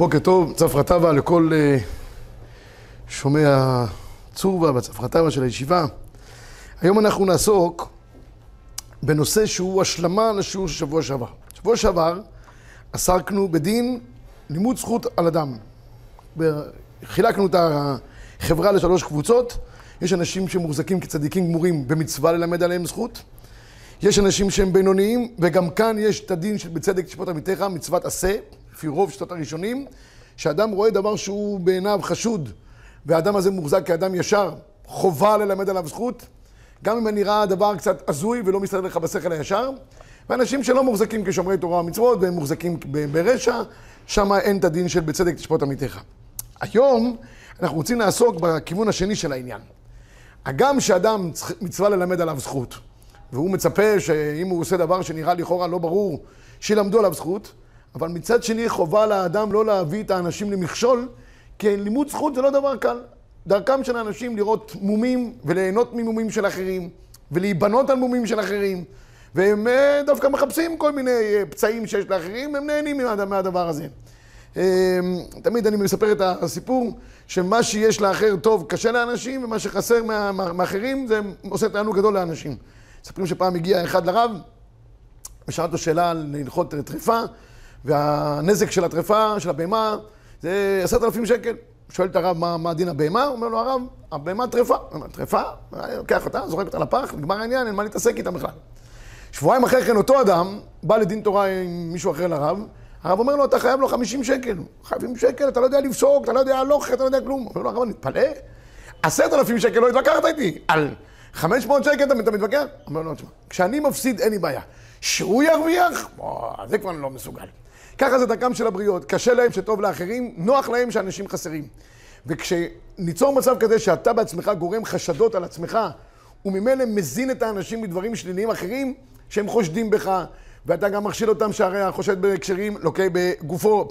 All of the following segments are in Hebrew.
בוקר טוב, צפרתבה לכל uh, שומע צורבה והצפרתבה של הישיבה. היום אנחנו נעסוק בנושא שהוא השלמה לשיעור של שבוע שעבר. שבוע שעבר עסקנו בדין לימוד זכות על אדם. חילקנו את החברה לשלוש קבוצות. יש אנשים שמוחזקים כצדיקים גמורים במצווה ללמד עליהם זכות. יש אנשים שהם בינוניים, וגם כאן יש את הדין של בצדק תשפוט עמיתך, מצוות עשה, לפי רוב שיטות הראשונים, שאדם רואה דבר שהוא בעיניו חשוד, והאדם הזה מוחזק כאדם ישר, חובה ללמד עליו זכות, גם אם נראה הדבר קצת הזוי ולא מסתדר לך בשכל הישר, ואנשים שלא מוחזקים כשומרי תורה ומצוות והם מוחזקים ברשע, שם אין את הדין של בצדק תשפוט עמיתך. היום אנחנו רוצים לעסוק בכיוון השני של העניין. הגם שאדם מצווה ללמד עליו זכות, והוא מצפה שאם הוא עושה דבר שנראה לכאורה לא ברור, שילמדו עליו זכות, אבל מצד שני חובה לאדם לא להביא את האנשים למכשול, כי לימוד זכות זה לא דבר קל. דרכם של האנשים לראות מומים וליהנות ממומים של אחרים, ולהיבנות על מומים של אחרים, והם אה, דווקא מחפשים כל מיני אה, פצעים שיש לאחרים, הם נהנים מהדבר הזה. אה, תמיד אני מספר את הסיפור שמה שיש לאחר טוב קשה לאנשים, ומה שחסר מאחרים זה עושה תענוג גדול לאנשים. מספרים שפעם הגיע אחד לרב, ושאל אותו שאלה על הלכות טריפה, והנזק של הטריפה, של הבהמה, זה עשרת אלפים שקל. שואל את הרב מה, מה דין הבהמה, הוא אומר לו הרב, הבהמה טריפה. הוא אומר, טריפה? לוקח אותה, זורק אותה לפח, נגמר העניין, אין מה להתעסק איתה בכלל. שבועיים אחרי כן אותו אדם בא לדין תורה עם מישהו אחר לרב, הרב אומר לו, אתה חייב לו 50 שקל. 50 שקל, אתה לא יודע לפסוק, אתה לא יודע הלוך, אתה לא יודע כלום. אומר לו, הרב, אני מתפלא? עשרת אלפים שקל לא התווכחת איתי. על 500 שקל אתה מתווכח? אומר לו, תשמע, כשאני מפסיד אין לי בעיה. שהוא ירוויח? זה כבר לא מסוגל. ככה זה דרכם של הבריות. קשה להם שטוב לאחרים, נוח להם שאנשים חסרים. וכשניצור מצב כזה שאתה בעצמך גורם חשדות על עצמך, וממילא מזין את האנשים מדברים שליליים אחרים, שהם חושדים בך, ואתה גם מכשיל אותם שהרי החושד בהקשרים לוקה בגופו.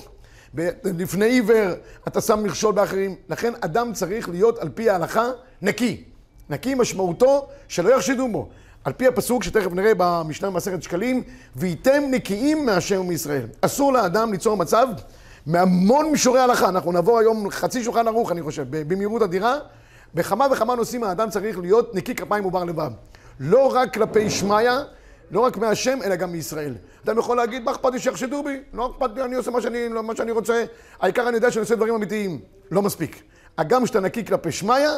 לפני עיוור אתה שם מכשול באחרים. לכן אדם צריך להיות על פי ההלכה נקי. נקי משמעותו שלא יחשדו בו. על פי הפסוק שתכף נראה במשנה במסכת שקלים, וייתם נקיים מהשם ומישראל. אסור לאדם ליצור מצב מהמון מישורי הלכה. אנחנו נעבור היום חצי שולחן ערוך, אני חושב, במהירות אדירה. בכמה וכמה נושאים האדם צריך להיות נקי כפיים ובר לבב. לא רק כלפי שמיא, לא רק מהשם, אלא גם מישראל. אדם יכול להגיד, מה אכפת לי שיחשדו בי? לא אכפת לי, אני עושה מה שאני, מה שאני רוצה. העיקר אני יודע שאני עושה דברים אמיתיים. לא מספיק. הגם שאתה נקי כלפי שמיא,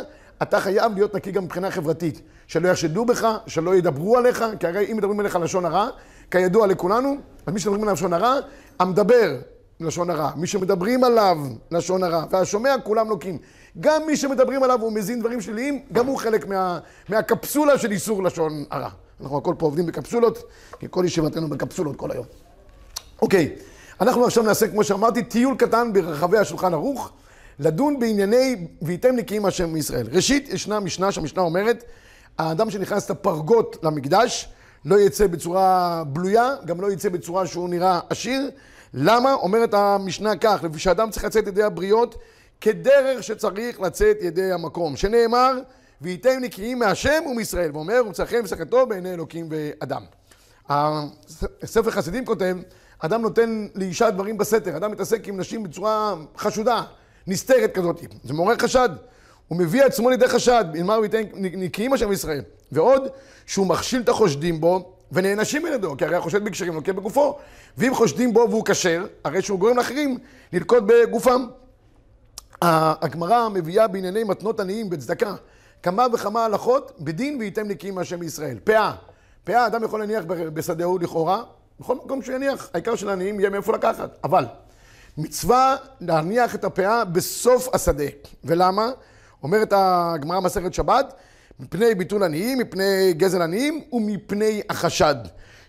אתה חייב להיות נקי גם מבחינה חברתית. שלא יחשדו בך, שלא ידברו עליך, כי הרי אם מדברים עליך לשון הרע, כידוע לכולנו, אז מי שמדברים עליו לשון הרע, המדבר לשון הרע. מי שמדברים עליו לשון הרע, והשומע כולם לוקים. גם מי שמדברים עליו והוא מזין דברים שליליים, גם הוא חלק מה, מהקפסולה של איסור לשון הרע. אנחנו הכל פה עובדים בקפסולות, כי כל ישיבתנו בקפסולות כל היום. אוקיי, אנחנו עכשיו נעשה, כמו שאמרתי, טיול קטן ברחבי השולחן ערוך. לדון בענייני וייתם נקיים השם מישראל. ראשית, ישנה משנה שהמשנה אומרת, האדם שנכנס לפרגות למקדש, לא יצא בצורה בלויה, גם לא יצא בצורה שהוא נראה עשיר. למה? אומרת המשנה כך, לפי שאדם צריך לצאת ידי הבריות כדרך שצריך לצאת ידי המקום. שנאמר, וייתם נקיים מהשם ומישראל. ואומר, וצריכם ושכתו בעיני אלוקים ואדם. ספר חסידים כותב, אדם נותן לאישה דברים בסתר, אדם מתעסק עם נשים בצורה חשודה. נסתרת כזאת. זה מעורר חשד. הוא מביא עצמו לידי חשד, נאמר וייתן נקיים השם ישראל. ועוד, שהוא מכשיל את החושדים בו ונענשים על ידו, כי הרי החושד בקשרים לוקה בגופו. ואם חושדים בו והוא כשר, הרי שהוא גורם לאחרים ללקוט בגופם. הגמרא מביאה בענייני מתנות עניים בצדקה כמה וכמה הלכות בדין וייתם נקיים השם ישראל. פאה. פאה אדם יכול להניח בשדהו לכאורה, בכל מקום שהוא יניח, העיקר של העניים יהיה מאיפה לקחת. אבל מצווה להניח את הפאה בסוף השדה. ולמה? אומרת הגמרא מסכת שבת, מפני ביטול עניים, מפני גזל עניים ומפני החשד.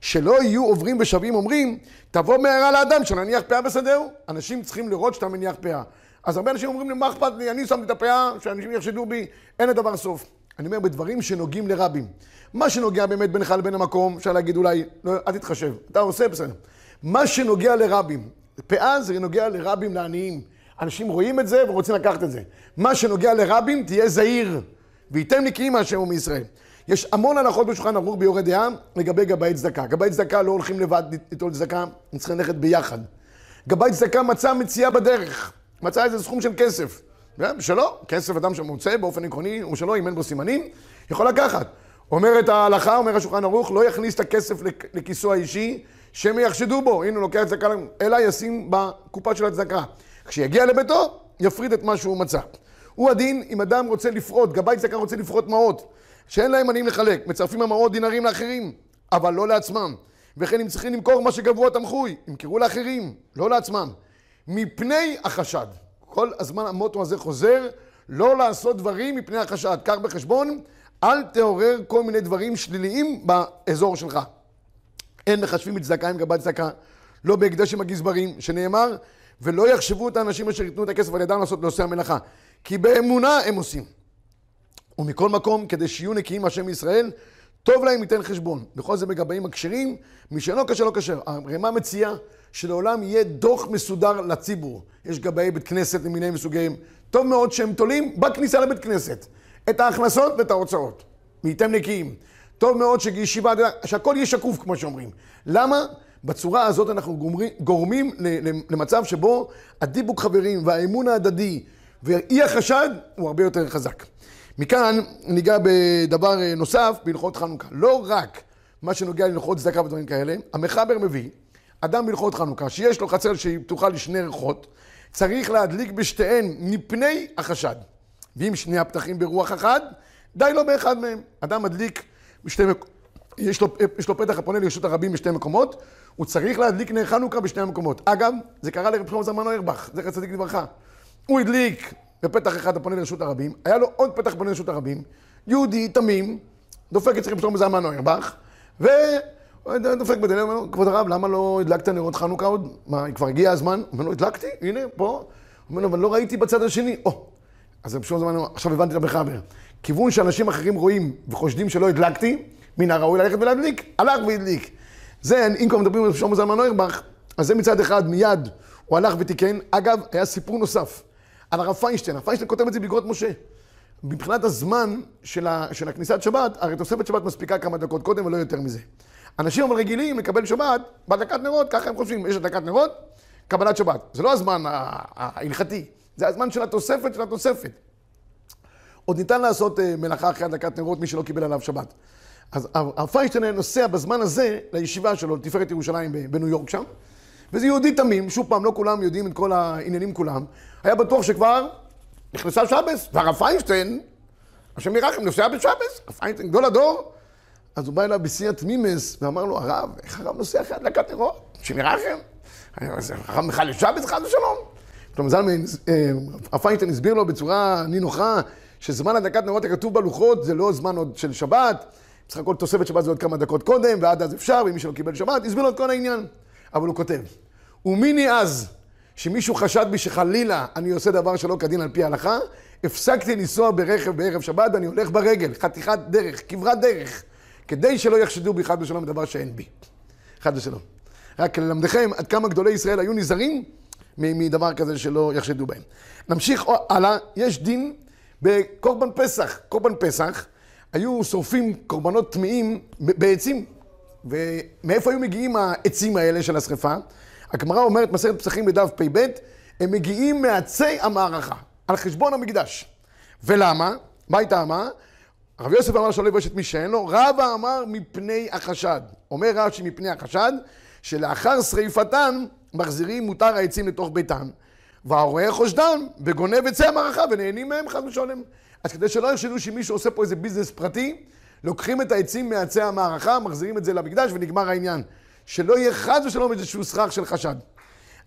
שלא יהיו עוברים ושבים אומרים, תבוא מהרה לאדם שנניח פאה בשדהו. אנשים צריכים לראות שאתה מניח פאה. אז הרבה אנשים אומרים לי, מה אכפת לי, אני שמתי את הפאה, שאנשים יחשדו בי, אין לדבר סוף. אני אומר, בדברים שנוגעים לרבים. מה שנוגע באמת בינך לבין המקום, אפשר להגיד אולי, לא, אל תתחשב, אתה עושה בסדר. מה שנוגע לרבים, פאה זה נוגע לרבים לעניים. אנשים רואים את זה ורוצים לקחת את זה. מה שנוגע לרבים, תהיה זהיר. וייתם נקיים מהשם ומישראל. יש המון הלכות בשולחן ערוך ביורי דעה לגבי גבאי צדקה. גבאי צדקה לא הולכים לבד ליטול צדקה, הם צריכים ללכת ביחד. גבאי צדקה מצא מציאה בדרך, מצא איזה סכום של כסף. שלא, כסף אדם שמוצא באופן עקרוני, הוא שלא, אם אין בו סימנים, יכול לקחת. אומרת ההלכה, אומר השולחן ערוך, לא יכניס את הכסף לכיסו האישי, שמא יחשדו בו, הנה הוא לוקח צדקה, אלא ישים בקופה של הצדקה. כשיגיע לביתו, יפריד את מה שהוא מצא. הוא הדין אם אדם רוצה לפרוט, גבאי צדקה רוצה לפרוט מעות, שאין להם עניים לחלק, מצרפים המעות דינרים לאחרים, אבל לא לעצמם. וכן אם צריכים למכור מה שגבו התמחוי, ימכרו לאחרים, לא לעצמם. מפני החשד. כל הזמן המוטו הזה חוזר, לא לעשות דברים מפני החשד. קח בחשבון, אל תעורר כל מיני דברים שליליים באזור שלך. אין מחשבים בצדקה עם גבת צדקה, לא בהקדש עם הגזברים, שנאמר, ולא יחשבו את האנשים אשר ייתנו את הכסף על ידם לעשות לעושי המלאכה. כי באמונה הם עושים. ומכל מקום, כדי שיהיו נקיים השם ישראל, טוב להם ייתן חשבון. בכל זה מגבעים הכשרים, מי שאינו כשר לא כשר. הרמ"א מציעה שלעולם יהיה דוח מסודר לציבור. יש גבאי בית כנסת למיניהם מסוגיהם. טוב מאוד שהם תולים בכניסה לבית כנסת את ההכנסות ואת ההוצאות. וייתם נקיים. טוב מאוד שישיבה, שהכל יהיה שקוף כמו שאומרים. למה? בצורה הזאת אנחנו גורמים למצב שבו הדיבוק חברים והאמון ההדדי ואי החשד הוא הרבה יותר חזק. מכאן ניגע בדבר נוסף בהלכות חנוכה. לא רק מה שנוגע להלכות צדקה ודברים כאלה, המחבר מביא, אדם בהלכות חנוכה, שיש לו חצר שהיא פתוחה לשני ריחות, צריך להדליק בשתיהן מפני החשד. ואם שני הפתחים ברוח אחד, די לו באחד מהם. אדם מדליק בשתי מקומות, יש יש לו פתח הפונה לרשות הרבים בשתי מקומות, הוא צריך להדליק נר חנוכה בשני המקומות. אגב, זה קרה לרב שלמה זלמן אוירבך, זכר צדיק לברכה. הוא הדליק בפתח אחד הפונה לרשות הרבים, היה לו עוד פתח פונה לרשות הרבים, יהודי, תמים, דופק את רב שלמה זלמן אוירבך, ודופק בדלת, אומר לו, כבוד הרב, למה לא הדלקת נרות חנוכה עוד? מה, כבר הגיע הזמן? אומר לו, הדלקתי, הנה, פה. אומר לו, אבל לא ראיתי בצד השני. או, אז רב זלמן אומר, עכשיו הבנתי את המחבר. כיוון שאנשים אחרים רואים וחושדים שלא הדלקתי, מן הראוי ללכת ולהדליק, הלך והדליק. זה, אם כבר מדברים על שלמה זלמן אוירבך, אז זה מצד אחד, מיד הוא הלך ותיקן. אגב, היה סיפור נוסף. על הרב פיינשטיין. הרב פיינשטיין כותב את זה באגרות משה. מבחינת הזמן של, ה, של הכניסת שבת, הרי תוספת שבת מספיקה כמה דקות קודם ולא יותר מזה. אנשים אבל רגילים לקבל שבת בהדלקת נרות, ככה הם חושבים, יש הדלקת נרות, קבלת שבת. זה לא הזמן ההלכתי, זה הזמן של התוספת של התוספת. עוד ניתן לעשות uh, מלאכה אחרי הדלקת נרות, מי שלא קיבל עליו שבת. אז הרב פיינשטיין נוסע בזמן הזה לישיבה שלו, לתפארת ירושלים בניו יורק שם, וזה יהודי תמים, שוב פעם, לא כולם יודעים את כל העניינים כולם, היה בטוח שכבר נכנסה שבס, והרב פיינשטיין, השם ירחם, נוסע בשבס, הרב פיינשטיין, גדול הדור. אז הוא בא אליו בשיא התמימס, ואמר לו, הרב, איך הרב נוסע אחרי הדלקת נרות? השם ירחם. הרב מחלל שבס, חס ושלום. פתאום זלמן, אה, הרב פיינשטיין הסביר לו בצורה נינוחה, שזמן הדלקת נרות הכתוב בלוחות זה לא זמן עוד של שבת, בסך הכל תוספת שבת זה עוד כמה דקות קודם, ועד אז אפשר, ומי שלא קיבל שבת, הסביר לו את כל העניין. אבל הוא כותב, ומיני אז, שמישהו חשד בי שחלילה אני עושה דבר שלא כדין על פי ההלכה, הפסקתי לנסוע ברכב בערב שבת ואני הולך ברגל, חתיכת דרך, כברת דרך, כדי שלא יחשדו בי חד ושלום בדבר שאין בי. חד ושלום. רק ללמדכם עד כמה גדולי ישראל היו נזהרים מדבר כזה שלא יחשדו בהם. נמשיך הלאה, יש דין בקורבן פסח. קורבן פסח, היו שורפים קורבנות טמאים בעצים. ומאיפה היו מגיעים העצים האלה של השרפה? הגמרא אומרת, מסכת פסחים בדף פ"ב, הם מגיעים מעצי המערכה, על חשבון המקדש. ולמה? מה הייתה הטעמה? רבי יוסף אמר שלא יבש את מי שאין לו, רבא אמר מפני החשד. אומר רש"י מפני החשד, שלאחר שריפתן מחזירים מותר העצים לתוך ביתן, והרואה חושדן וגונב עצי המערכה ונהנים מהם חס ושלום. אז כדי שלא יחשדו שמישהו עושה פה איזה ביזנס פרטי, לוקחים את העצים מעצי המערכה, מחזירים את זה למקדש ונגמר העניין. שלא יהיה חס ושלום איזשהו סכך של חשד.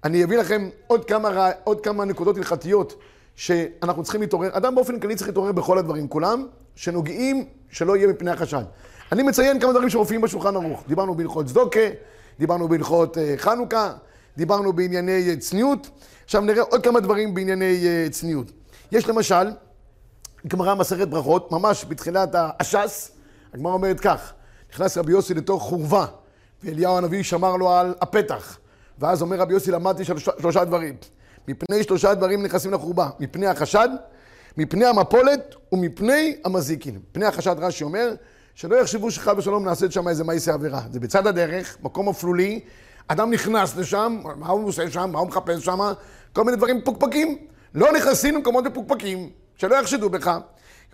אני אביא לכם עוד כמה, עוד כמה נקודות הלכתיות שאנחנו צריכים להתעורר. אדם באופן כללי צריך להתעורר בכל הדברים כולם, שנוגעים שלא יהיה מפני החשד. אני מציין כמה דברים שמופיעים בשולחן ערוך. דיברנו בהלכות צדוקה, דיברנו בהלכות אה, חנוכה, דיברנו בענייני אה, צניעות. עכשיו נראה עוד כמה דברים בענייני אה, צניעות. יש למשל, גמרא מסכת ברכות, ממש בתחילת הש"ס, הגמרא אומרת כך, נכנס רבי יוסי לתוך חורבה. ואליהו הנביא שמר לו על הפתח. ואז אומר רבי יוסי, למדתי שלושה, שלושה דברים. מפני שלושה דברים נכנסים לחורבה. מפני החשד, מפני המפולת ומפני המזיקין. מפני החשד רש"י אומר, שלא יחשבו שחד ושלום נעשית שם איזה מייסי עבירה. זה בצד הדרך, מקום אפלולי, אדם נכנס לשם, מה הוא עושה שם, מה הוא מחפש שם, כל מיני דברים מפוקפקים. לא נכנסים למקומות מפוקפקים, שלא יחשדו בך.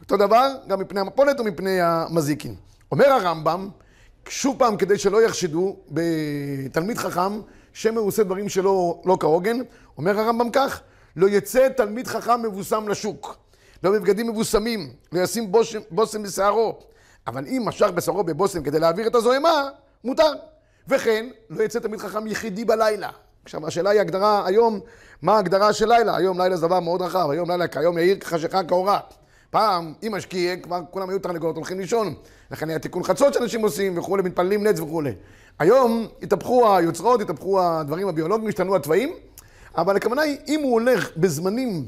אותו דבר גם מפני המפולת ומפני המזיקין. אומר הרמב"ם, שוב פעם, כדי שלא יחשדו בתלמיד חכם, שמא הוא עושה דברים שלא לא כהוגן, אומר הרמב"ם כך, לא יצא תלמיד חכם מבוסם לשוק, לא בבגדים מבוסמים, לא ישים בושם, בושם בשערו, אבל אם משך בשערו בבושם כדי להעביר את הזוהמה, מותר. וכן, לא יצא תלמיד חכם יחידי בלילה. עכשיו, השאלה היא הגדרה היום, מה ההגדרה של לילה? היום לילה זה דבר מאוד רחב, היום לילה כיום יאיר חשיכה כאורה. פעם, אם משקיע, כבר כולם היו תרנגולות הולכים לישון. לכן היה תיקון חצות שאנשים עושים וכולי, מתפללים נץ וכולי. היום התהפכו היוצרות, התהפכו הדברים הביולוגיים, השתנו התוואים, אבל הכוונה היא, אם הוא הולך בזמנים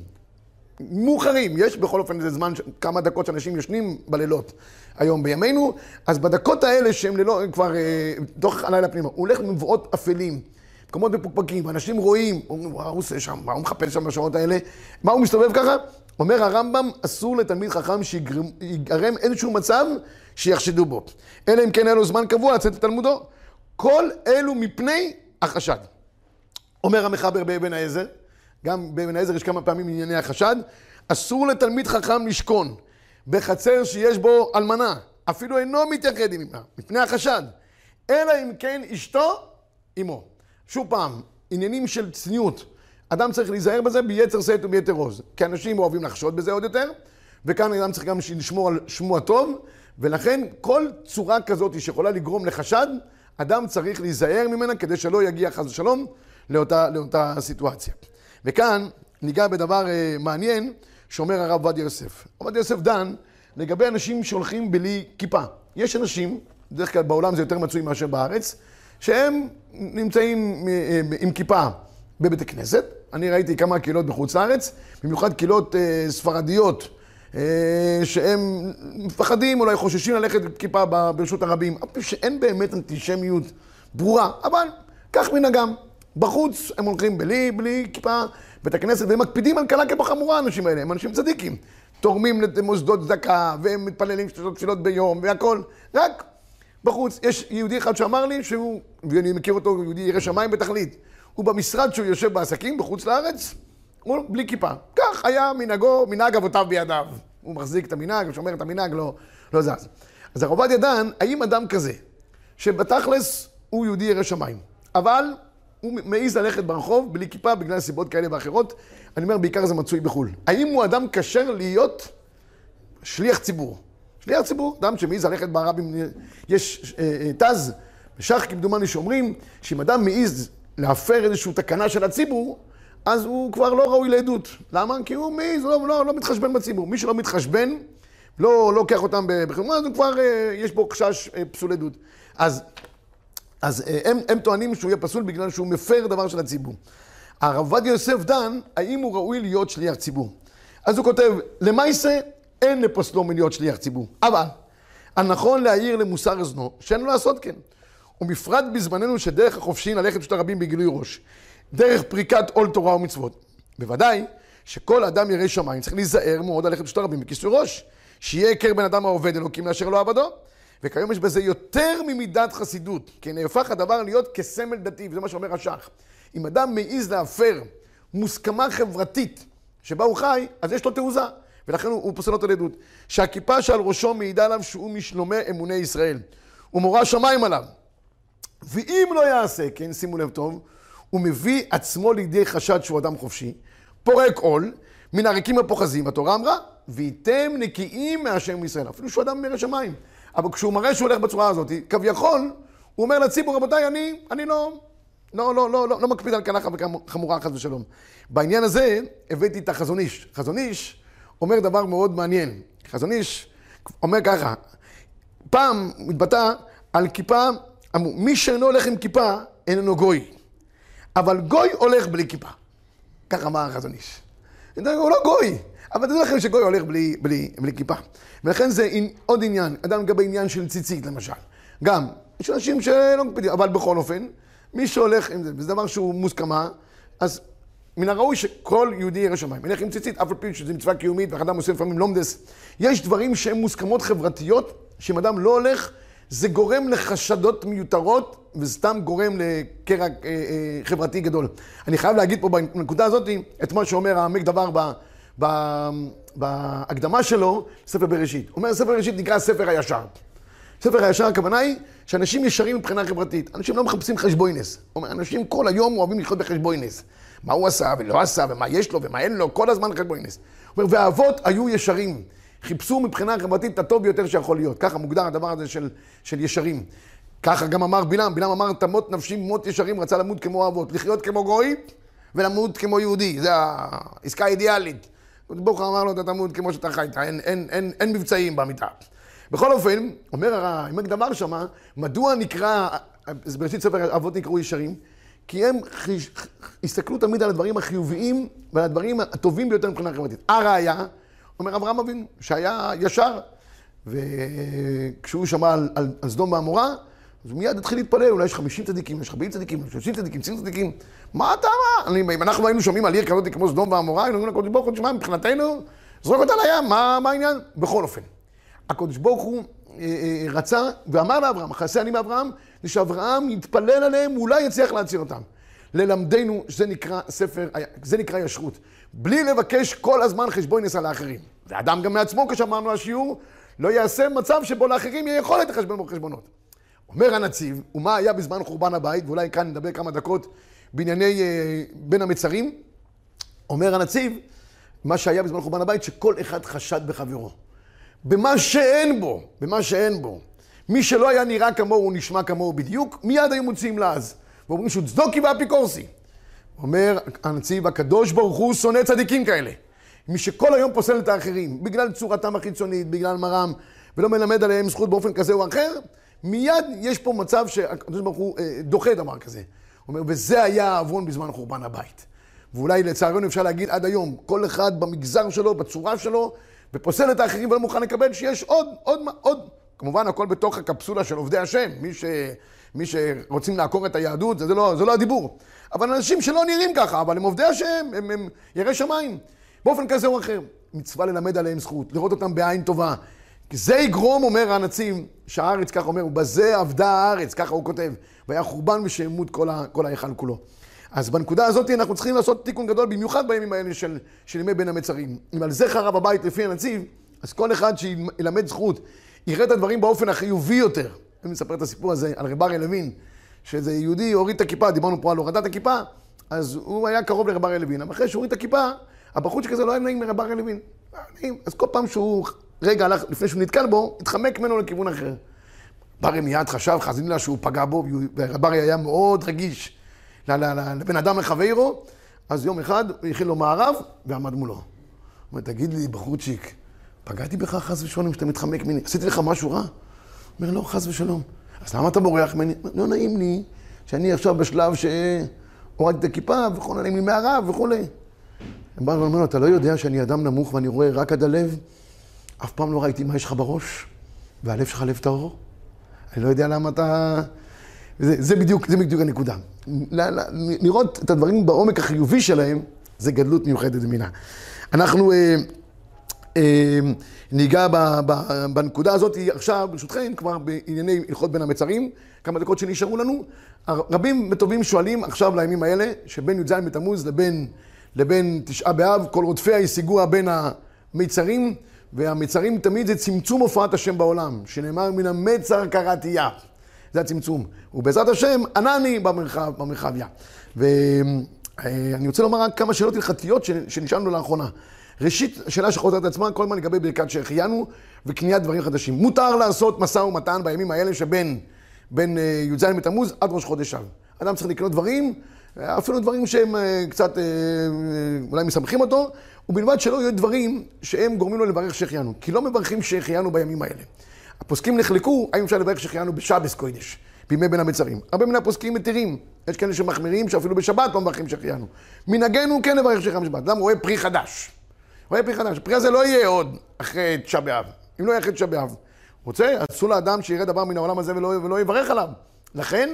מאוחרים, יש בכל אופן איזה זמן, כמה דקות שאנשים ישנים בלילות היום בימינו, אז בדקות האלה שהם ללא, כבר אה, תוך הלילה פנימה, הוא הולך במבואות אפלים. מקומות מפוקפקים, אנשים רואים, אומרים, מה הוא עושה שם, מה הוא מחפש שם בשעות האלה, מה הוא מסתובב ככה? אומר הרמב"ם, אסור לתלמיד חכם שיגרם איזשהו מצב שיחשדו בו. אלא אם כן היה לו זמן קבוע לצאת לתלמודו. כל אלו מפני החשד. אומר המחבר באבן העזר, גם באבן העזר יש כמה פעמים ענייני החשד, אסור לתלמיד חכם לשכון בחצר שיש בו אלמנה, אפילו אינו מתייחד עימה, מפני החשד, אלא אם כן אשתו עמו. שוב פעם, עניינים של צניעות. אדם צריך להיזהר בזה ביתר שאת וביתר עוז. כי אנשים אוהבים לחשוד בזה עוד יותר, וכאן אדם צריך גם לשמור על שמו הטוב, ולכן כל צורה כזאת שיכולה לגרום לחשד, אדם צריך להיזהר ממנה כדי שלא יגיע חס ושלום לאותה, לאותה סיטואציה. וכאן ניגע בדבר uh, מעניין שאומר הרב עובדיה יוסף. עובדיה יוסף דן לגבי אנשים שהולכים בלי כיפה. יש אנשים, בדרך כלל בעולם זה יותר מצוי מאשר בארץ, שהם נמצאים אה, עם כיפה בבית הכנסת. אני ראיתי כמה קהילות בחוץ לארץ, במיוחד קהילות uh, ספרדיות, שהם מפחדים, אולי חוששים ללכת כיפה ברשות הרבים, אף שאין באמת אנטישמיות ברורה, אבל כך מנהגם. בחוץ הם הולכים בלי, בלי כיפה, בית הכנסת, והם מקפידים על קלה כבחמורה, האנשים האלה, הם אנשים צדיקים. תורמים למוסדות צדקה, והם מתפללים שלוש תפילות ביום, והכל. רק בחוץ. יש יהודי אחד שאמר לי שהוא, ואני מכיר אותו, יהודי ירא שמיים בתכלית. הוא במשרד שהוא יושב בעסקים בחוץ לארץ, הוא בלי כיפה. כך היה מנהגו, מנהג אבותיו בידיו. הוא מחזיק את המנהג, הוא שומר את המנהג, לא, לא זז. אז הרב עובדיה דן, האם אדם כזה, שבתכלס הוא יהודי ירא שמיים, אבל הוא מעז ללכת ברחוב בלי כיפה בגלל סיבות כאלה ואחרות, אני אומר, בעיקר זה מצוי בחו"ל. האם הוא אדם כשר להיות שליח ציבור? שליח ציבור, אדם שמעז ללכת ברבים, יש אה, אה, תז, בשח כמדומני שאומרים, שאם אדם מעז להפר איזושהי תקנה של הציבור, אז הוא כבר לא ראוי לעדות. למה? כי הוא מעז, לא, לא, לא מתחשבן בציבור. מי שלא מתחשבן, לא לוקח אותם בחשבון, אז הוא כבר, אה, יש בו חשש פסול עדות. אז, אז הם, הם טוענים שהוא יהיה פסול בגלל שהוא מפר דבר של הציבור. הרב עובדיה יוסף דן, האם הוא ראוי להיות שליח ציבור? אז הוא כותב, למעשה אין לפוסלו מלהיות שליח ציבור. אבל, הנכון להעיר למוסר אזנו, שאין לו לעשות כן. ובפרט בזמננו שדרך החופשי ללכת של הרבים בגילוי ראש. דרך פריקת עול תורה ומצוות. בוודאי שכל אדם ירא שמיים צריך להיזהר מאוד ללכת של הרבים בכיסוי ראש. שיהיה היכר בן אדם העובד אלוקים לאשר לא עבדו. וכיום יש בזה יותר ממידת חסידות, כי נהפך הדבר להיות כסמל דתי, וזה מה שאומר השח. אם אדם מעז להפר מוסכמה חברתית שבה הוא חי, אז יש לו תעוזה. ולכן הוא, הוא פוסל אותו לעדות. שהכיפה שעל ראשו מעידה עליו שהוא משלומי אמוני ישראל. הוא מורה שמיים עליו. ואם לא יעשה כן, שימו לב טוב, הוא מביא עצמו לידי חשד שהוא אדם חופשי, פורק עול, מן הריקים הפוחזים, התורה אמרה, וייתם נקיים מהשם מישראל. אפילו שהוא אדם מרא שמיים. אבל כשהוא מראה שהוא הולך בצורה הזאת, כביכול, הוא אומר לציבור, רבותיי, אני, אני לא, לא, לא, לא, לא, לא מקפיד על קנחה וחמורה חס ושלום. בעניין הזה הבאתי את החזון איש. חזון איש אומר דבר מאוד מעניין. חזון איש אומר ככה, פעם מתבטא על כיפה, אמרו, מי שאינו הולך עם כיפה, איננו גוי. אבל גוי הולך בלי כיפה. כך אמר החזון איש. הוא לא גוי, אבל תדעו לכם שגוי הולך בלי, בלי, בלי כיפה. ולכן זה עוד עניין, אדם לגבי עניין של ציצית למשל. גם, יש אנשים שלא מקפידים, אבל בכל אופן, מי שהולך עם זה, וזה דבר שהוא מוסכמה, אז מן הראוי שכל יהודי ירא שמיים. ילך עם ציצית, אף על פי שזו מצווה קיומית, ואדם עושה לפעמים לומדס. יש דברים שהם מוסכמות חברתיות, שאם אדם לא הולך, זה גורם לחשדות מיותרות, וסתם גורם לקרע חברתי גדול. אני חייב להגיד פה בנקודה הזאת את מה שאומר העמק דבר ב, בהקדמה שלו, ספר בראשית. הוא אומר, ספר בראשית נקרא ספר הישר. ספר הישר הכוונה היא שאנשים ישרים מבחינה חברתית. אנשים לא מחפשים חשבוינס. אנשים כל היום אוהבים לחיות בחשבוינס. מה הוא עשה ולא עשה, ומה יש לו ומה אין לו, כל הזמן חשבוינס. הוא אומר, והאבות היו ישרים. חיפשו מבחינה חברתית את הטוב ביותר שיכול להיות. ככה מוגדר הדבר הזה של, של ישרים. ככה גם אמר בלעם, בלעם אמר, תמות נפשי מות ישרים, רצה למות כמו אבות. לחיות כמו גוי ולמות כמו יהודי. זו העסקה האידיאלית. ברוך אמר לו, אתה תמות כמו שאתה חיית, אין, אין, אין, אין מבצעים במיטה. בכל אופן, אומר העמק דבר שמה, מדוע נקרא, בראשית ספר אבות נקראו ישרים? כי הם חיש, הסתכלו תמיד על הדברים החיוביים ועל הדברים הטובים ביותר מבחינה חברתית. הראיה, אומר אברהם אבינו, שהיה ישר, וכשהוא שמע על, על, על סדום ועמורה, אז מיד התחיל להתפלל, אולי יש 50 צדיקים, יש 40 צדיקים, 30 צדיקים, 20 צדיקים, מה אתה מה? אם אנחנו היינו שומעים על עיר כזאת כמו סדום ועמורה, היינו אומרים לקודש ברוך הוא, תשמע, מבחינתנו, זרוק אותה לים, מה, מה העניין? בכל אופן, הקודש ברוך הוא אה, אה, רצה ואמר לאברהם, אחרי אני מאברהם, זה שאברהם יתפלל עליהם, אולי יצליח להציל אותם. ללמדנו, זה נקרא ספר, זה נקרא ישרות. בלי לבקש כל הזמן חשבון נסע לאחרים. ואדם גם מעצמו, כשאמרנו השיעור, לא יעשה מצב שבו לאחרים יהיה יכולת לחשבון בו חשבונות. אומר הנציב, ומה היה בזמן חורבן הבית, ואולי כאן נדבר כמה דקות בענייני אה, בין המצרים, אומר הנציב, מה שהיה בזמן חורבן הבית, שכל אחד חשד בחברו. במה שאין בו, במה שאין בו. מי שלא היה נראה כמוהו, נשמע כמוהו בדיוק, מיד היו מוציאים לעז. ואומרים שהוא צדוקי ואפיקורסי. אומר הנציב, הקדוש ברוך הוא שונא צדיקים כאלה. מי שכל היום פוסל את האחרים, בגלל צורתם החיצונית, בגלל מרם, ולא מלמד עליהם זכות באופן כזה או אחר, מיד יש פה מצב שהקדוש ברוך הוא אה, דוחה דבר כזה. הוא אומר, וזה היה העוון בזמן חורבן הבית. ואולי לצערנו אפשר להגיד עד היום, כל אחד במגזר שלו, בצורה שלו, ופוסל את האחרים ולא מוכן לקבל שיש עוד, עוד, עוד. כמובן, הכל בתוך הקפסולה של עובדי השם. מי, ש, מי שרוצים לעקור את היהדות, זה לא, זה לא הדיבור. אבל אנשים שלא נראים ככה, אבל הם עובדי השם, הם, הם יראי שמיים. באופן כזה או אחר. מצווה ללמד עליהם זכות, לראות אותם בעין טובה. זה יגרום, אומר הנציב, שהארץ, ככה אומר, ובזה עבדה הארץ, ככה הוא כותב, והיה חורבן ושעמוד כל, כל ההיכל כולו. אז בנקודה הזאת אנחנו צריכים לעשות תיקון גדול, במיוחד בימים האלה של, של ימי בין המצרים. אם על זה חרב הבית לפי הנציב, אז כל אחד שילמד זכות, יראה את הדברים באופן החיובי יותר. אני מספר את הסיפור הזה על רב אריה לוין, שאיזה יהודי הוריד את הכיפה, דיברנו פה על הורדת הכיפה, אז הוא היה קרוב לרב אריה לוין, אבל אחרי שהוא הוריד את הכיפה, הבחור שכזה לא היה נעים מרב אריה לוין. אז כל פעם שהוא רגע הלך, לפני שהוא נתקל בו, התחמק ממנו לכיוון אחר. ברי מיד חשב, חזינה שהוא פגע בו, ורב אריה היה מאוד רגיש לבן אדם מחברו, אז יום אחד הוא הכין לו מערב ועמד מולו. הוא אומר, תגיד לי, בחורצ'יק, פגעתי בך חס ושלום שאתה מתחמק ממני? עשיתי לך משהו רע? הוא אומר, לא, חס ושלום. אז למה אתה בורח ממני? לא נעים לי שאני עכשיו בשלב שהורדתי את הכיפה וכל נעים לי מערב וכולי. בא ואומר לו, אתה לא יודע שאני אדם נמוך ואני רואה רק עד הלב? אף פעם לא ראיתי מה יש לך בראש, והלב שלך לב טהור. אני לא יודע למה אתה... זה, זה, בדיוק, זה בדיוק הנקודה. לראות את הדברים בעומק החיובי שלהם, זה גדלות מיוחדת במינה. אנחנו אה, אה, ניגע ב, ב, בנקודה הזאת עכשיו, ברשותכם, כבר בענייני הלכות בין המצרים, כמה דקות שנשארו לנו. רבים וטובים שואלים עכשיו לימים האלה, שבין י"ז בתמוז לבין, לבין תשעה באב, כל רודפיה השיגוה בין המיצרים, והמיצרים תמיד זה צמצום הופעת השם בעולם, שנאמר מן המצר קראתייה. זה הצמצום. ובעזרת השם, ענני במרחב, במרחביה. ואני רוצה לומר רק כמה שאלות הלכתיות שנשאלנו לאחרונה. ראשית, שאלה שחוזרת את עצמה כל הזמן לגבי ברכת שהחיינו וקניית דברים חדשים. מותר לעשות משא ומתן בימים האלה שבין בין אה, י"ז בתמוז עד ראש חודש אב. אדם צריך לקנות דברים, אפילו דברים שהם אה, קצת אה, אולי משמחים אותו, ובלבד שלא יהיו דברים שהם גורמים לו לברך שהחיינו. כי לא מברכים שהחיינו בימים האלה. הפוסקים נחלקו, האם אפשר לברך שהחיינו בשבס קוידש, בימי בין המצרים. הרבה מן הפוסקים מתירים. יש כאלה שמחמירים שאפילו בשבת לא מברכים שהחיינו. מנהגנו כן לברך שהחיינו בשבת. אדם רואה פרי חדש. רואה פרי חדש. הפרי הזה לא יהיה עוד אחרי תשעה באב. אם לא יהיה אחרי תשעה באב. רוצה, אסור לאדם שיראה דבר מן העולם הזה ולא, ולא יברך עליו. לכן,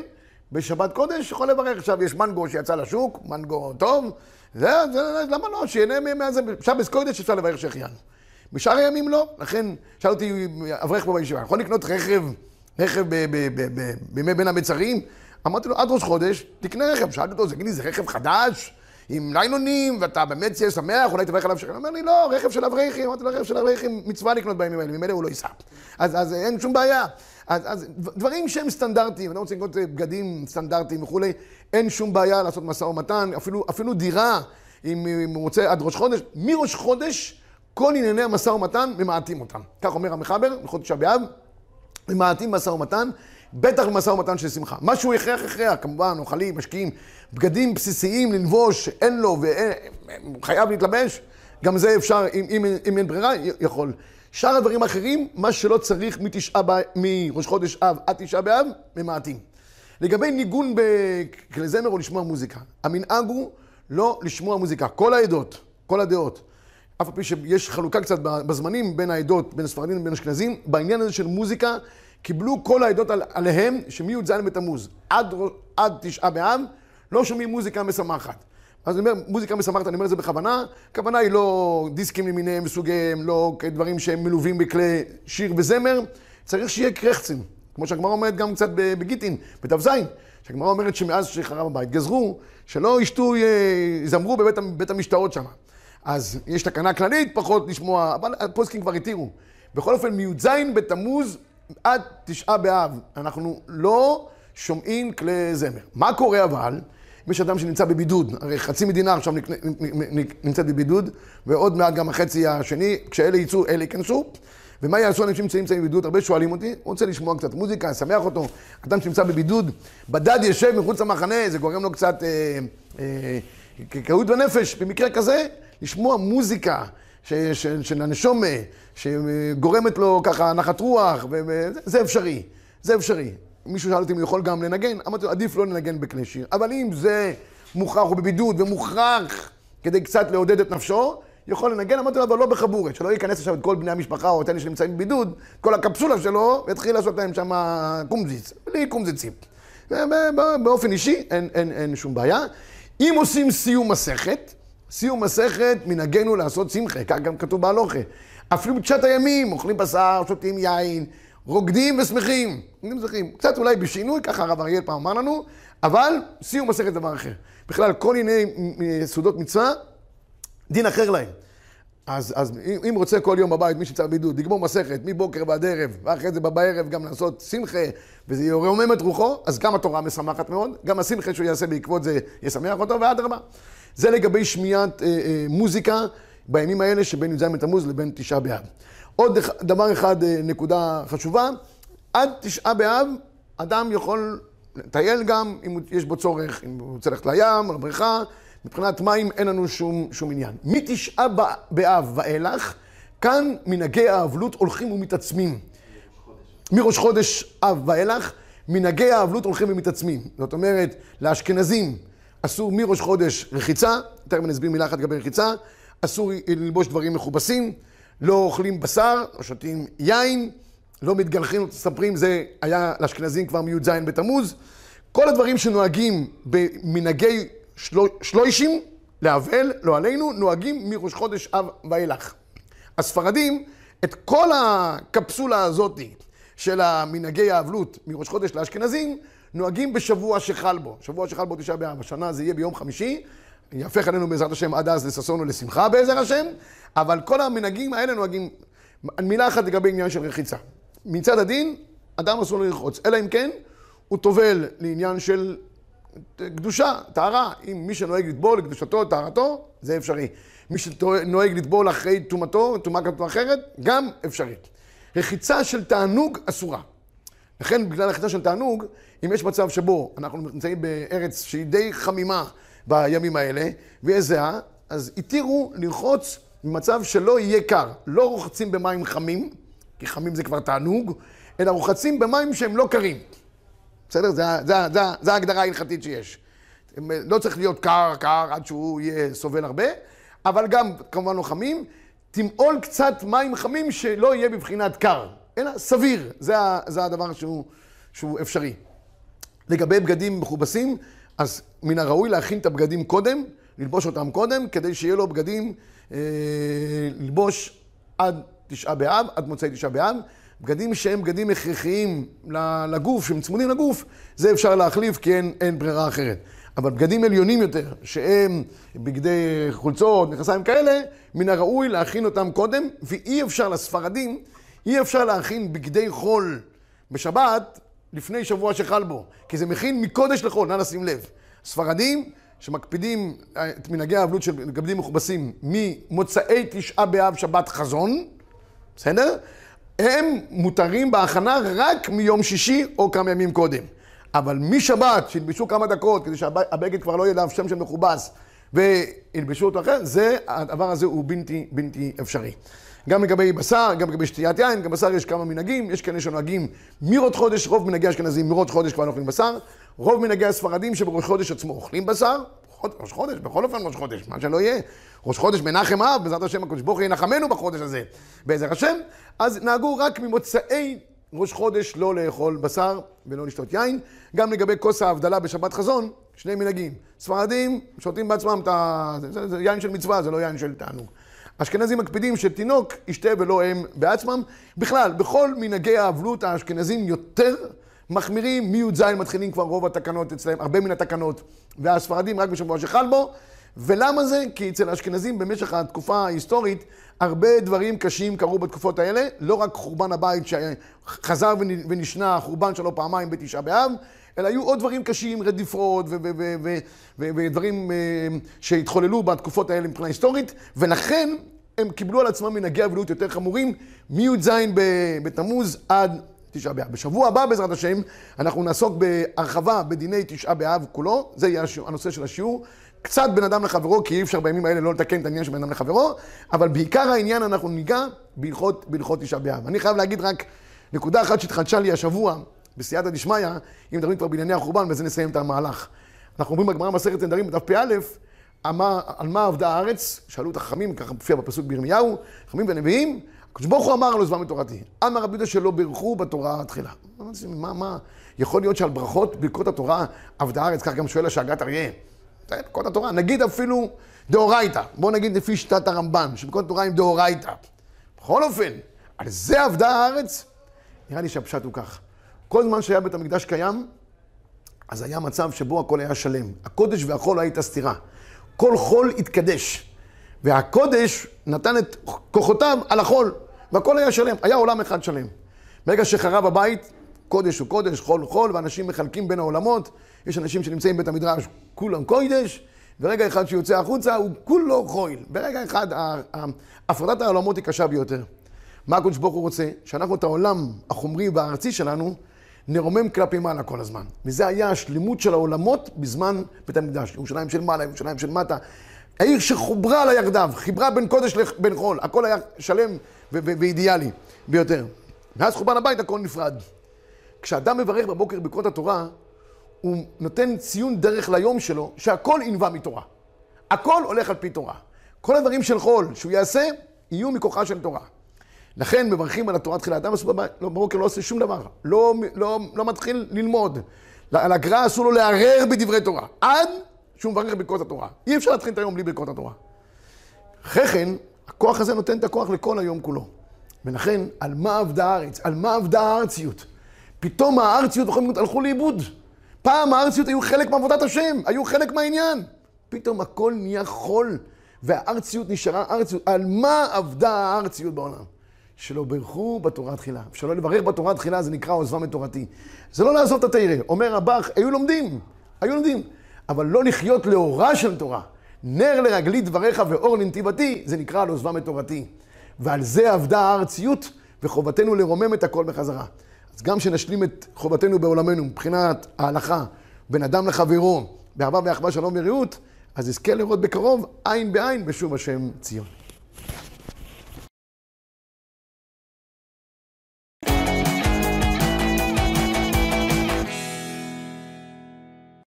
בשבת קודש יכול לברך. עכשיו יש מנגו שיצא לשוק, מנגו טוב. זה, זה, למה לא? שיהנה מזה. בשבת קודש אפשר לברך שהחיינו. בשאר הימים לא. לכן, שאל אותי אברך פה בישיבה, יכול לקנות רכב, רכב בימי בין המצרים? אמרתי לו, עד ראש חודש, תקנה רכב. שאלתי אותו, תגיד לי, זה רכב חדש? עם ליינונים, ואתה באמת תהיה שמח, אולי תברך עליו שקל. הוא אומר לי, לא, רכב של אברכים. אמרתי לו, רכב של אברכים, מצווה לקנות בימים האלה, ממילא הוא לא ייסע. אז, אז אין שום בעיה. אז, אז דברים שהם סטנדרטיים, אני לא רוצה לקנות בגדים סטנדרטיים וכולי, אין שום בעיה לעשות משא ומתן, אפילו, אפילו דירה, אם, אם הוא רוצה עד ראש חודש. מראש חודש, כל ענייני המשא ומתן, ממעטים אותם. כך אומר המחבר, בחודש באב, ממעטים משא ומתן. בטח במשא ומתן של שמחה. משהו הכרח הכרח, כמובן, אוכלים, משקיעים, בגדים בסיסיים ללבוש, אין לו וחייב להתלבש, גם זה אפשר, אם, אם, אם אין ברירה, יכול. שאר הדברים האחרים, מה שלא צריך מתשעה, מראש חודש אב עד תשעה באב, ממעטים. לגבי ניגון בכלי זמר או לשמוע מוזיקה, המנהג הוא לא לשמוע מוזיקה. כל העדות, כל הדעות, אף על פי שיש חלוקה קצת בזמנים בין העדות, בין הספרדים לבין אשכנזים, בעניין הזה של מוזיקה, קיבלו כל העדות על, עליהם שמי"ז בתמוז עד, עד תשעה באב, לא שומעים מוזיקה משמחת. אז אני אומר, מוזיקה משמחת, אני אומר את זה בכוונה, הכוונה היא לא דיסקים למיניהם מסוגיהם, לא דברים שהם מלווים בכלי שיר וזמר, צריך שיהיה קרחצים, כמו שהגמרא אומרת גם קצת בגיטין, בת"ז, שהגמרא אומרת שמאז שחרב הבית גזרו, שלא ישתו, יזמרו בבית, בבית המשתאות שם. אז יש תקנה כללית, פחות לשמוע, אבל הפוסקים כבר התירו. בכל אופן, מי"ז בתמוז עד תשעה באב, אנחנו לא שומעים כלי זמר. מה קורה אבל, אם יש אדם שנמצא בבידוד, הרי חצי מדינה עכשיו נמצאת בבידוד, ועוד מעט גם החצי השני, כשאלה יצאו, אלה ייכנסו. ומה יעשו אנשים שנמצאים בבידוד? הרבה שואלים אותי, הוא רוצה לשמוע קצת מוזיקה, לשמח אותו. אדם שנמצא בבידוד, בדד יושב מחוץ למחנה, זה גורם לו קצת אה, אה, קהות בנפש. במקרה כזה, לשמוע מוזיקה. של הנשומה, שגורמת לו ככה נחת רוח, זה אפשרי, זה אפשרי. מישהו שאל אותי אם הוא יכול גם לנגן, אמרתי לו, עדיף לא לנגן בכלי שיר. אבל אם זה מוכרח, הוא בבידוד ומוכרח כדי קצת לעודד את נפשו, יכול לנגן, אמרתי לו, אבל לא בחבורת, שלא ייכנס עכשיו את כל בני המשפחה או את אלה שנמצאים בבידוד, כל הקפסולה שלו, ויתחיל לעשות להם שם קומזיץ, בלי קומזיצים. באופן אישי אין, אין, אין שום בעיה. אם עושים סיום מסכת, סיום מסכת, מנהגנו לעשות שמחה, כך גם כתוב בהלוכה. אפילו בתשעת הימים, אוכלים בשר, שותים יין, רוקדים ושמחים. רוקדים ושמחים. קצת אולי בשינוי, ככה הרב אריאל פעם אמר לנו, אבל סיום מסכת דבר אחר. בכלל, כל מיני סעודות מצווה, דין אחר להם. אז, אז אם רוצה כל יום בבית, מי שצריך בידוד, לגמור מסכת מבוקר ועד ערב, ואחרי זה בערב גם לעשות שמחה, וזה ירומם את רוחו, אז גם התורה משמחת מאוד, גם השמחה שהוא יעשה בעקבות זה ישמח אותו, ואדרבה. זה לגבי שמיעת אה, אה, מוזיקה בימים האלה שבין י"ז בתמוז לבין תשעה באב. עוד דבר אחד, אה, נקודה חשובה, עד תשעה באב אדם יכול לטייל גם אם יש בו צורך, אם הוא רוצה ללכת לים לבריכה, מבחינת מים אין לנו שום, שום עניין. מתשעה באב ואילך, כאן מנהגי האבלות הולכים ומתעצמים. מראש חודש אב ואילך, מנהגי האבלות הולכים ומתעצמים. זאת אומרת, לאשכנזים אסור מראש חודש רחיצה, תכף אני אסביר מילה אחת לגבי רחיצה, אסור ללבוש דברים מכובסים, לא אוכלים בשר, לא שותים יין, לא מתגלחים, מספרים, זה היה לאשכנזים כבר מי"ז בתמוז. כל הדברים שנוהגים במנהגי שלו, שלוישים, לאבל, לא עלינו, נוהגים מראש חודש אב ואילך. הספרדים, את כל הקפסולה הזאתי של המנהגי האבלות מראש חודש לאשכנזים, נוהגים בשבוע שחל בו. שבוע שחל בו תשעה באב. השנה זה יהיה ביום חמישי. יהפך עלינו בעזרת השם עד אז לששון ולשמחה בעזר השם, אבל כל המנהגים האלה נוהגים... מילה אחת לגבי עניין של רחיצה. מצד הדין, אדם אסור לרחוץ, אלא אם כן, הוא טובל לעניין של קדושה, טהרה. אם מי שנוהג לטבול לקדושתו, טהרתו, זה אפשרי. מי שנוהג לטבול אחרי טומאתו, טומאה כתובה אחרת, גם אפשרית. רחיצה של תענוג אסורה. לכן, בגלל רחיצה של תענוג, אם יש מצב שבו אנחנו נמצאים בארץ שהיא די חמימה בימים האלה, ויש זהה, אז התירו לרחוץ במצב שלא יהיה קר. לא רוחצים במים חמים, כי חמים זה כבר תענוג, אלא רוחצים במים שהם לא קרים. בסדר? זו ההגדרה ההלכתית שיש. לא צריך להיות קר, קר, עד שהוא יהיה סובל הרבה, אבל גם כמובן לא חמים. תמעול קצת מים חמים שלא יהיה בבחינת קר, אלא סביר. זה, זה הדבר שהוא, שהוא אפשרי. לגבי בגדים מכובסים, אז מן הראוי להכין את הבגדים קודם, ללבוש אותם קודם, כדי שיהיה לו בגדים אה, ללבוש עד תשעה באב, עד מוצאי תשעה באב. בגדים שהם בגדים הכרחיים לגוף, שהם צמודים לגוף, זה אפשר להחליף כי אין, אין ברירה אחרת. אבל בגדים עליונים יותר, שהם בגדי חולצות, מכנסיים כאלה, מן הראוי להכין אותם קודם, ואי אפשר לספרדים, אי אפשר להכין בגדי חול בשבת לפני שבוע שחל בו, כי זה מכין מקודש לחול, נא לשים לב. ספרדים שמקפידים את מנהגי האבלות של בגדים מכובסים ממוצאי תשעה באב שבת חזון, בסדר? הם מותרים בהכנה רק מיום שישי או כמה ימים קודם. אבל משבת, שילבשו כמה דקות, כדי שהבגד כבר לא יהיה עליו שם של מכובס, וילבשו אותו אחר, זה, הדבר הזה הוא בלתי, בלתי אפשרי. גם לגבי בשר, גם לגבי שתיית יין, גם בשר יש כמה מנהגים, יש כאלה שנוהגים מראש חודש, רוב מנהגי האשכנזים מראש חודש כבר אוכלים בשר, רוב מנהגי הספרדים שבראש חודש עצמו אוכלים בשר, ראש חודש, בכל אופן ראש חודש, מה שלא יהיה. ראש חודש מנחם אב, בעזרת השם הקדוש ברוך הוא ינחמנו בחודש הזה, בעזר השם. אז נהגו רק ממוצאי ראש חודש לא לאכול בשר ולא לשתות יין. גם לגבי כוס ההבדלה בשבת חזון, שני מנהגים. ספרדים שותים בעצמם את ה... זה, זה יין של מצווה, זה לא יין של תענוג. אשכנזים מקפידים שתינוק ישתה ולא הם בעצמם. בכלל, בכל מנהגי האבלות האשכנזים יותר מחמירים, מי"ז מתחילים כבר רוב התקנות אצלם, הרבה מן התקנות, והספרדים רק בשבוע שחל בו. ולמה זה? כי אצל האשכנזים במשך התקופה ההיסטורית, הרבה דברים קשים קרו בתקופות האלה, לא רק חורבן הבית שחזר ונשנה, חורבן שלו פעמיים בתשעה באב, אלא היו עוד דברים קשים, רדיפות ודברים אה, שהתחוללו בתקופות האלה מבחינה היסטורית, ולכן הם קיבלו על עצמם מנהגי אבלות יותר חמורים, מי"ז בתמוז עד תשעה באב. בשבוע הבא, בעזרת השם, אנחנו נעסוק בהרחבה בדיני תשעה באב כולו, זה יהיה הנושא של השיעור. קצת בין אדם לחברו, כי אי אפשר בימים האלה לא לתקן את העניין של בין אדם לחברו, אבל בעיקר העניין אנחנו ניגע בהלכות תשעה באב. אני חייב להגיד רק נקודה אחת שהתחדשה לי השבוע, בסייעתא דשמיא, אם מדברים כבר בענייני החורבן, ובזה נסיים את המהלך. אנחנו אומרים בגמרא מסכת נדרים בדף פא, על מה עבדה הארץ? שאלו את החכמים, ככה מופיע בפסוק בירמיהו, חכמים ונביאים, הקדוש ברוך הוא אמר לו זמן מתורתי. אמר רבי יהודה שלא בירכו בתורה התחילה. מה, מה, יכול להיות שעל ברכות, ברכות התורה, עבדה הארץ, כך גם שואל השאגת אריה. ברכות התורה, נגיד אפילו דאורייתא. בואו נגיד לפי שיטת הרמב"ן, שברכות התורה הם דאורייתא. בכל אופן, על זה עבדה הארץ? נראה לי שהפשט הוא כך. כל זמן שהיה בית המקדש קיים, אז היה מצב שבו הכל היה שלם. הקודש והחול הייתה סתירה. כל חול התקדש. והקודש נתן את כוחותיו על החול, והכל היה שלם, היה עולם אחד שלם. ברגע שחרב הבית, קודש הוא קודש, חול חול, ואנשים מחלקים בין העולמות. יש אנשים שנמצאים בבית המדרש, כולם קודש, ורגע אחד שיוצא החוצה הוא כולו חויל. ברגע אחד הפרדת העולמות היא קשה ביותר. מה הקדוש ברוך הוא רוצה? שאנחנו את העולם החומרי והארצי שלנו נרומם כלפי מעלה כל הזמן. וזה היה השלמות של העולמות בזמן בית המקדש. ירושלים של מעלה, ירושלים של מטה. העיר שחוברה לה יחדיו, חיברה בין קודש לבין חול, הכל היה שלם ואידיאלי ביותר. מאז חורבן הבית הכל נפרד. כשאדם מברך בבוקר בקרות התורה, הוא נותן ציון דרך ליום שלו, שהכל ינבע מתורה. הכל הולך על פי תורה. כל הדברים של חול שהוא יעשה, יהיו מכוחה של תורה. לכן מברכים על התורה תחילה. אדם לא, בבוקר לא עושה שום דבר, לא, לא, לא מתחיל ללמוד. על הגר"א אסור לו לערער בדברי תורה, עד שהוא מברך ברכות התורה. אי אפשר להתחיל את היום בלי ברכות התורה. אחרי כן, הכוח הזה נותן את הכוח לכל היום כולו. ולכן, על מה אבדה הארץ? על מה אבדה הארציות? פתאום הארציות הלכו לאיבוד. פעם הארציות היו חלק מעבודת השם, היו חלק מהעניין. פתאום הכל נהיה חול, והארציות נשארה ארציות. על מה אבדה הארציות בעולם? שלא ברכו בתורה תחילה. שלא לברך בתורה תחילה זה נקרא עוזבם את תורתי. זה לא לעזוב את התרא. אומר רבך, היו לומדים, היו לומדים. אבל לא לחיות לאורה של תורה. נר לרגלי דבריך ואור לנתיבתי, זה נקרא על עוזבם את תורתי. ועל זה עבדה הארציות, וחובתנו לרומם את הכל בחזרה. אז גם שנשלים את חובתנו בעולמנו מבחינת ההלכה, בין אדם לחברו, באהבה ואחווה שלום ורעות, אז נזכה לראות בקרוב עין בעין בשוב השם ציון.